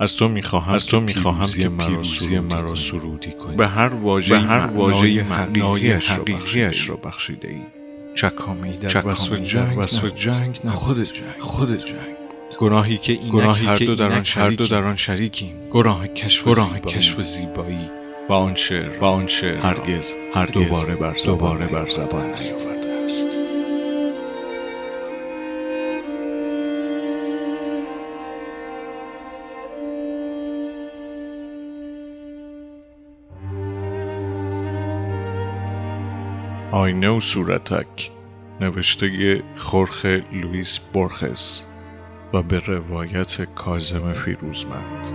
از تو می‌خواهم از تو می‌خواهم که پیروزی مرا سرودی کنی. به هر واژه به هر واژه معنایش حقیقیش را بخشیده ای چکامی در وصف جنگ وصف جنگ نه خود جنگ خود جنگ گناهی که این گناهی هر دو در آن هر دو در آن شریکیم. گناه کشف گناه کشف زیبایی. و آن شعر و آن شعر هرگز هر دوباره بر دوباره بر زبان است. آینه و صورتک نوشته خورخ لوئیس بورخس و به روایت کازم فیروزمند.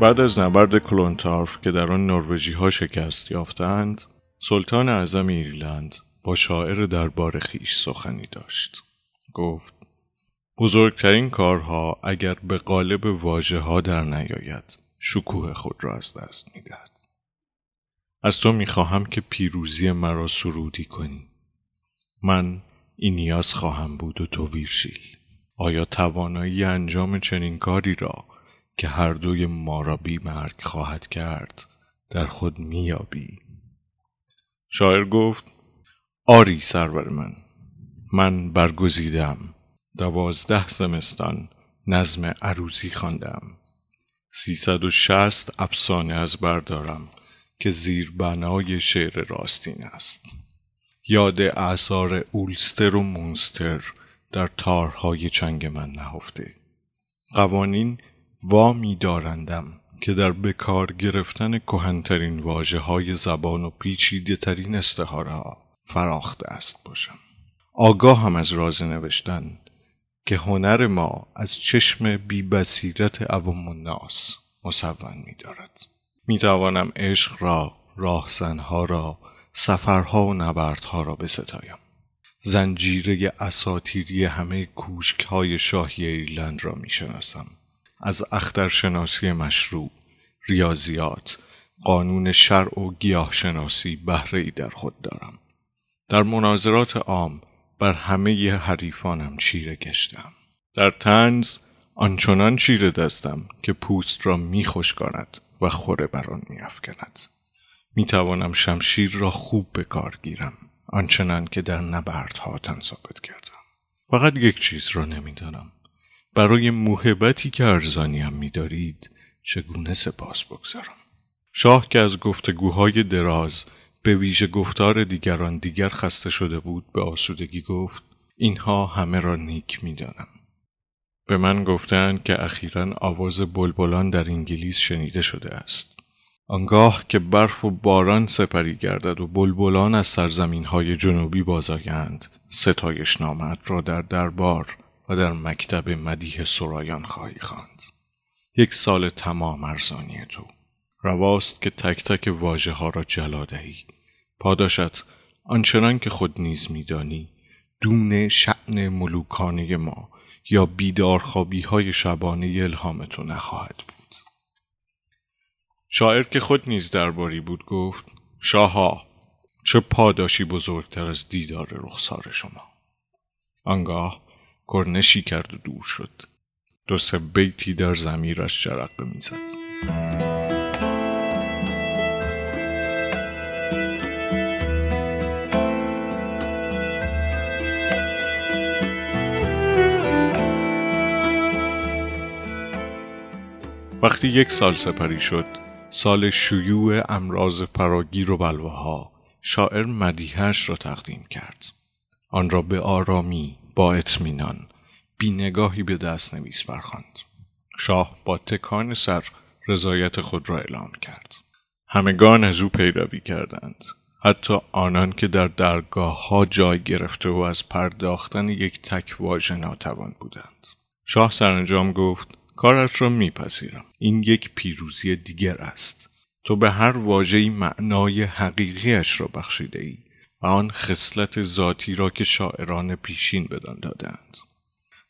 بعد از نبرد کلونتارف که در آن نروژی ها شکست یافتند سلطان اعظم ایرلند با شاعر دربار خیش سخنی داشت. گفت بزرگترین کارها اگر به قالب واژه ها در نیاید شکوه خود را از دست می‌دهد. از تو می‌خواهم که پیروزی مرا سرودی کنی. من این نیاز خواهم بود و تو ویرشیل. آیا توانایی انجام چنین کاری را که هر دوی ما را بی مرگ خواهد کرد در خود میابی شاعر گفت آری سرور من. من برگزیدم. دوازده زمستان نظم عروزی خواندم. سیصد و شست افسانه از بردارم که زیر بنای شعر راستین است. یاد اعثار اولستر و مونستر در تارهای چنگ من نهفته. قوانین وامی دارندم که در بکار گرفتن کهنترین واجه های زبان و پیچیده ترین استحاره ها فراخته است باشم. آگاه هم از راز نوشتن که هنر ما از چشم بی بصیرت عوام الناس مصون می دارد. می توانم عشق را، راهزنها را، سفرها و نبردها را بستایم. زنجیره اساتیری همه کوشک های شاهی ایرلند را می شناسم. از اخترشناسی مشروع، ریاضیات، قانون شرع و گیاه شناسی بهره در خود دارم. در مناظرات عام بر همه حریفانم چیره گشتم. در تنز آنچنان چیره دستم که پوست را میخشکاند و خوره بر آن میافکند می‌توانم شمشیر را خوب به کار گیرم آنچنان که در نبردها تن ثابت کردم. فقط یک چیز را نمی‌دانم برای موهبتی که ارزانیم میدارید چگونه سپاس بگذارم؟ شاه که از گفتگوهای دراز به ویژه گفتار دیگران دیگر خسته شده بود به آسودگی گفت اینها همه را نیک می‌دانم. به من گفتند که اخیرا آواز بلبلان در انگلیس شنیده شده است. آنگاه که برف و باران سپری گردد و بلبلان از سرزمین های جنوبی بازآیند ستایش نامت را در دربار و در مکتب مدیح سرایان خواهی خواند. یک سال تمام ارزانی تو. رواست که تک تک واجه ها را جلا دهی. پاداشت آنچنان که خود نیز میدانی دون شعن ملوکانه ما یا بیدارخوابی های شبانه الهام تو نخواهد بود. شاعر که خود نیز درباری بود گفت شاها چه پاداشی بزرگتر از دیدار رخسار شما. آنگاه کرنشی کرد و دور شد. دو سه بیتی در زمیرش جرقه می‌زد. وقتی یک سال سپری شد سال شیوع امراض پراگیر و بلواها شاعر مدیهش را تقدیم کرد. آن را به آرامی با اطمینان بینگاهی به دست نویس برخواند. شاه با تکان سر رضایت خود را اعلام کرد. همگان از او پیروی کردند. حتی آنان که در درگاه ها جای گرفته و از پرداختن یک تک واژه ناتوان بودند. شاه سرانجام گفت کارت را میپذیرم. این یک پیروزی دیگر است. تو به هر واژه‌ای معنای حقیقیش را بخشیده ای و آن خصلت ذاتی را که شاعران پیشین بدان دادند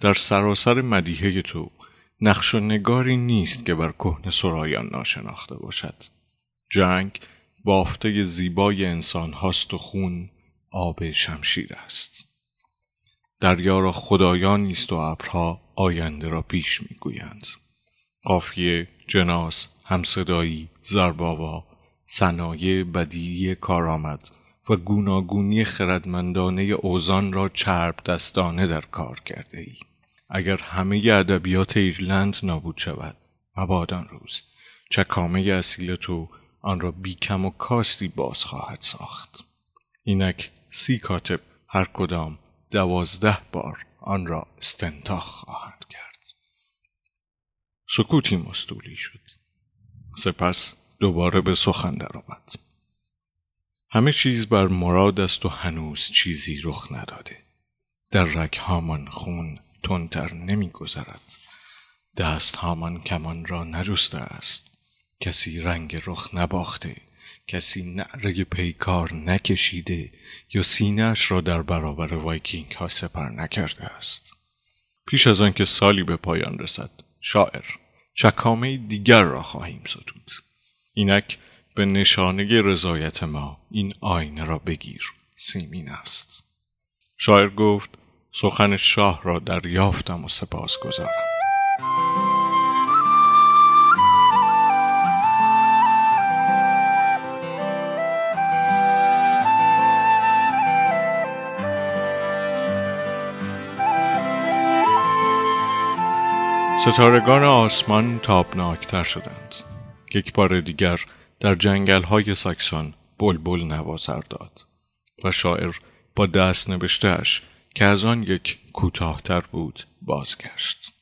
در سراسر مدیحه تو نقش و نگاری نیست که بر کهن سرایان ناشناخته باشد. جنگ بافته زیبای انسان هاست و خون آب شمشیر است. دریا را خدایان است و ابرها آینده را پیش می‌گویند. قافیه جناس همصدایی زرباوا صنایع بدیعی کارآمد و گوناگونی خردمندانه اوزان را چرب دستانه در کار کرده ای. اگر همه ادبیات ایرلند نابود شود مباد روز. چکامه اصیل تو آن را بیکم و کاستی باز خواهد ساخت. اینک سی کاتب هر کدام دوازده بار آن را استنتاخ خواهند کرد. سکوتی مستولی شد. سپس دوباره به سخن درآمد همه چیز بر مراد است و هنوز چیزی رخ نداده. در رگ هامان خون تندتر نمیگذرد. دست هامان کمان را نجسته است. کسی رنگ رخ نباخته. کسی نعره پیکار نکشیده یا سینهش را در برابر وایکینگ ها سپر نکرده است. پیش از آنکه سالی به پایان رسد شاعر چکامه دیگر را خواهیم ستود. اینک به نشانه رضایت ما این آینه را بگیر. سیمین است. شاعر گفت سخن شاه را دریافتم و سپاس گذارم ستارگان آسمان تابناکتر شدند. یک بار دیگر در جنگل های ساکسون بلبل نوازر داد و شاعر با دست نوشتهش که از آن یک کوتاهتر بود بازگشت.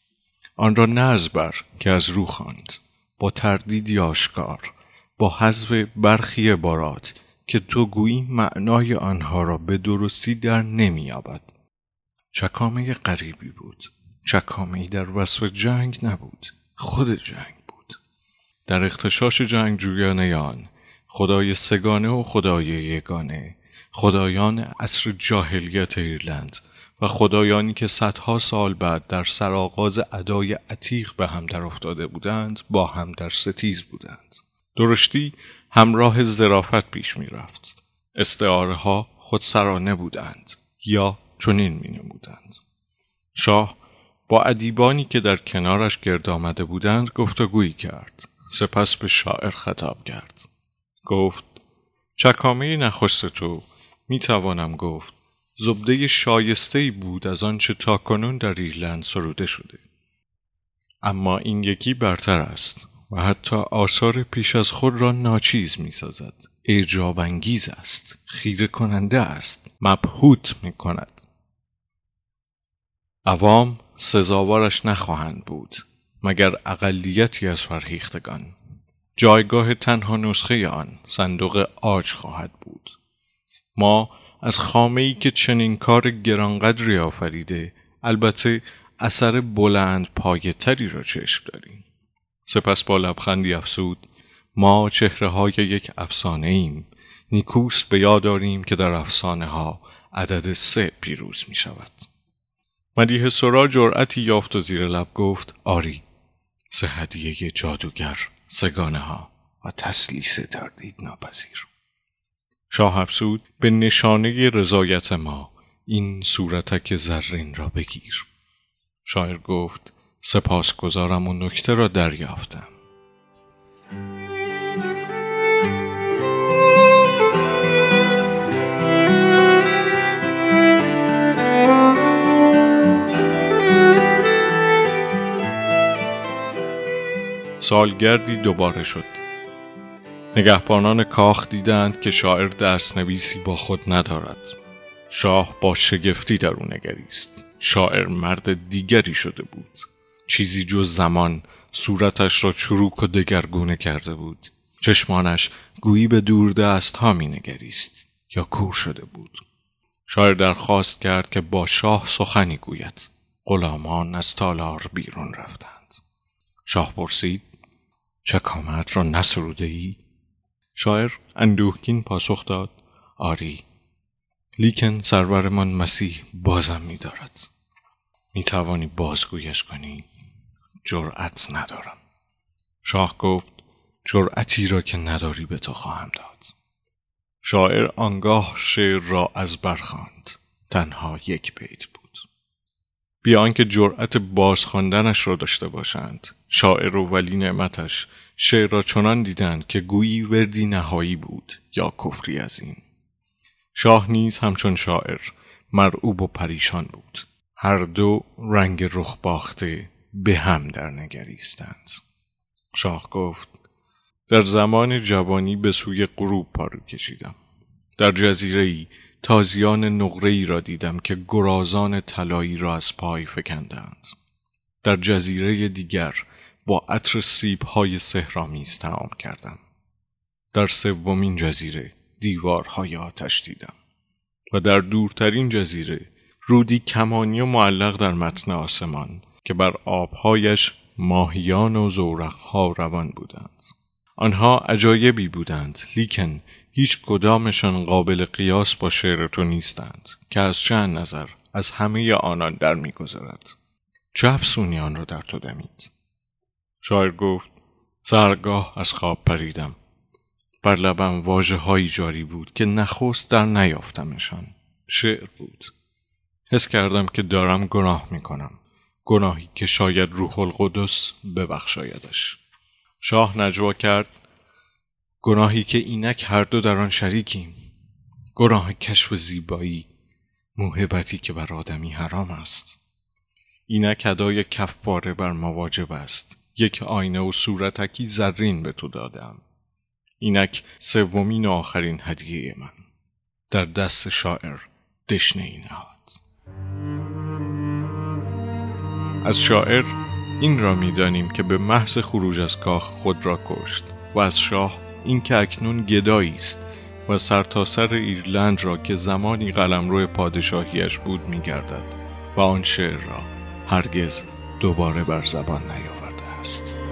آن را نه بر که از رو خواند با تردیدی آشکار با حذف برخی بارات که تو گویی معنای آنها را به درستی در نمییابد. چکامه غریبی بود. چکامه در وصف جنگ نبود. خود جنگ در اختشاش جنگ جویانه آن خدای سگانه و خدای یگانه خدایان عصر جاهلیت ایرلند و خدایانی که صدها سال بعد در سرآغاز ادای عتیق به هم در افتاده بودند با هم در ستیز بودند. درشتی همراه زرافت پیش می رفت. استعاره ها خودسرانه بودند یا چنین می نمودند. شاه با ادیبانی که در کنارش گرد آمده بودند گفتگویی کرد. سپس به شاعر خطاب کرد. گفت چکامه نخست تو می توانم گفت زبده شایسته بود از آنچه تاکنون در ایرلند سروده شده. اما این یکی برتر است و حتی آثار پیش از خود را ناچیز می سازد اعجاب انگیز است خیره کننده است مبهوت می کند عوام سزاوارش نخواهند بود مگر اقلیتی از فرهیختگان. جایگاه تنها نسخه آن صندوق آج خواهد بود. ما از خامه ای که چنین کار گرانقدری آفریده البته اثر بلند پایتری را چشم داریم. سپس با لبخندی افسود ما چهره های یک افسانه ایم نیکوست به یاد داریم که در افسانه ها عدد سه پیروز می شود مدیه سرا جرأتی یافت و زیر لب گفت آری سه هدیه جادوگر سگانه ها و تسلیس تردید ناپذیر. شاه افسود به نشانه رضایت ما این صورتک زرین را بگیر. شاعر گفت سپاس گذارم و نکته را دریافتم. سالگردی دوباره شد. نگهبانان کاخ دیدند که شاعر دست نویسی با خود ندارد. شاه با شگفتی در او نگریست. شاعر مرد دیگری شده بود. چیزی جز زمان صورتش را چروک و دگرگونه کرده بود. چشمانش گویی به دور دست ها می نگریست یا کور شده بود. شاعر درخواست کرد که با شاه سخنی گوید. غلامان از تالار بیرون رفتند. شاه پرسید چکامت را نسروده ای؟ شاعر اندوهگین پاسخ داد آری. لیکن سرورمان مسیح بازم می دارد می توانی بازگویش کنی. جرأت ندارم. شاه گفت جرأتی را که نداری به تو خواهم داد. شاعر آنگاه شعر را از برخاند تنها یک بیت بود. بیان که جرأت باز خواندنش را داشته باشند. شاعر و ولی نعمتش شعر را چنان دیدند که گویی وردی نهایی بود یا کفری از این. شاه نیز همچون شاعر مرعوب و پریشان بود. هر دو رنگ رخ باخته به هم در نگریستند. شاه گفت در زمان جوانی به سوی غروب پارو کشیدم. در جزیره ای تازیان نقره ای را دیدم که گرازان طلایی را از پای فکندند. در جزیره دیگر با عطر سیب های سهرامیز تعام کردم. در سومین جزیره دیوارهای آتش دیدم و در دورترین جزیره رودی کمانی و معلق در متن آسمان که بر آبهایش ماهیان و زورقها روان بودند. آنها عجایبی بودند لیکن هیچ کدامشان قابل قیاس با شعر تو نیستند که از چند نظر از همه آنان در میگذرد چه افسونی آن را در تو دمید؟ شاعر گفت سرگاه از خواب پریدم. بر لبم واجه هایی جاری بود که نخست در نیافتمشان. شعر بود. حس کردم که دارم گناه می کنم. گناهی که شاید روح القدس ببخشایدش. شاه نجوا کرد گناهی که اینک هر دو در آن شریکیم. گناه کشف زیبایی موهبتی که بر آدمی حرام است. اینک ادای کفاره بر مواجب است. یک آینه و صورتکی زرین به تو دادم. اینک سومین و آخرین هدیه من. در دست شاعر دشنه ای نهاد. از شاعر این را می‌دانیم که به محض خروج از کاخ خود را کشت و از شاه این که اکنون گدایی است و سرتاسر سر ایرلند را که زمانی قلمرو پادشاهیش بود میگردد و آن شعر را هرگز دوباره بر زبان نیاورده است.